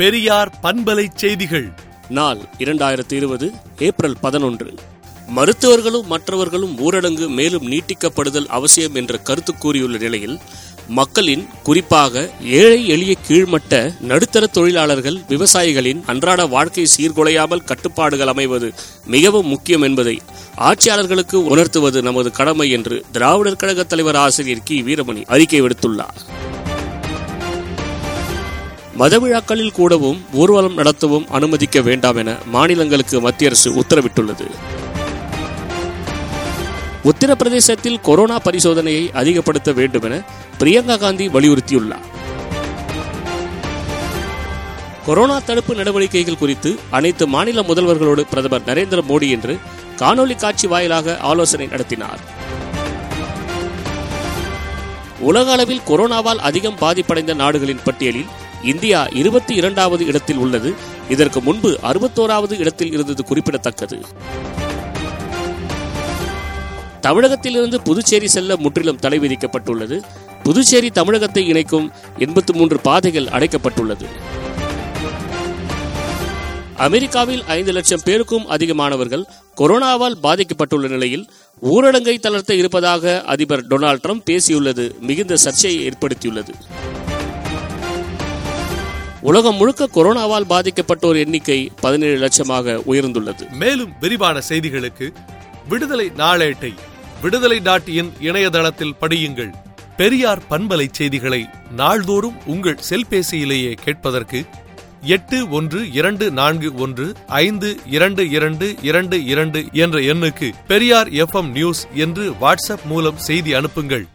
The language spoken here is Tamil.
பெரியார் பண்பலை செய்திகள். நாள் இரண்டாயிரத்தி இருபது ஏப்ரல் பதினொன்று. மருத்துவர்களும் மற்றவர்களும் ஊரடங்கு மேலும் நீட்டிக்கப்படுதல் அவசியம் என்ற கருத்து கூறியுள்ள நிலையில் மக்களின் குறிப்பாக ஏழை எளிய கீழ்மட்ட நடுத்தர தொழிலாளர்கள் விவசாயிகளின் அன்றாட வாழ்க்கை சீர்குலையாமல் கட்டுப்பாடுகள் அமைவது மிகவும் முக்கியம் என்பதை ஆட்சியாளர்களுக்கு உணர்த்துவது நமது கடமை என்று திராவிடர் கழக தலைவர் ஆசிரியர் கி. வீரமணி அறிக்கை விடுத்துள்ளார். மதவிழாக்களில் கூடவும் ஊர்வலம் நடத்தவும் அனுமதிக்க வேண்டாம் என மாநிலங்களுக்கு மத்திய அரசு உத்தரவிட்டுள்ளது. உத்தரப்பிரதேசத்தில் கொரோனா பரிசோதனையை அதிகப்படுத்த வேண்டும் என பிரியங்கா காந்தி வலியுறுத்தியுள்ளார். கொரோனா தடுப்பு நடவடிக்கைகள் குறித்து அனைத்து மாநில முதல்வர்களோடு பிரதமர் நரேந்திர மோடி இன்று காணொலி காட்சி வாயிலாக ஆலோசனை நடத்தினார். உலக அளவில் கொரோனாவால் அதிகம் பாதிப்படைந்த நாடுகளின் பட்டியலில் இந்தியா இருபத்தி இரண்டாவது இடத்தில் உள்ளது. இதற்கு முன்பு அறுபத்தோராவது இடத்தில் இருந்தது குறிப்பிடத்தக்கது. தமிழகத்திலிருந்து புதுச்சேரி செல்ல முற்றிலும் தடை விதிக்கப்பட்டுள்ளது. புதுச்சேரி தமிழகத்தை இணைக்கும் எண்பத்தி மூன்று பாதைகள் அடைக்கப்பட்டுள்ளது. அமெரிக்காவில் ஐந்து லட்சம் பேருக்கும் அதிகமானவர்கள் கொரோனாவால் பாதிக்கப்பட்டுள்ள நிலையில் ஊரடங்கை தளர்த்த இருப்பதாக அதிபர் டொனால்ட் ட்ரம்ப் பேசியுள்ளது. மிகுந்த சர்ச்சையை ஏற்படுத்தியுள்ளது. உலகம் முழுக்க கொரோனாவால் பாதிக்கப்பட்டோர் எண்ணிக்கை பதினேழு லட்சமாக உயர்ந்துள்ளது. மேலும் விரிவான செய்திகளுக்கு விடுதலை நாளேட்டை விடுதலை டாட் இன் இணையதளத்தில் படியுங்கள். பெரியார் பண்பலை செய்திகளை நாள்தோறும் உங்கள் செல்பேசியிலேயே கேட்பதற்கு எட்டு ஒன்று இரண்டு நான்கு ஒன்று ஐந்து இரண்டு இரண்டு இரண்டு இரண்டு என்ற எண்ணுக்கு பெரியார் எஃப்எம் நியூஸ் என்று வாட்ஸ்அப் மூலம் செய்தி அனுப்புங்கள்.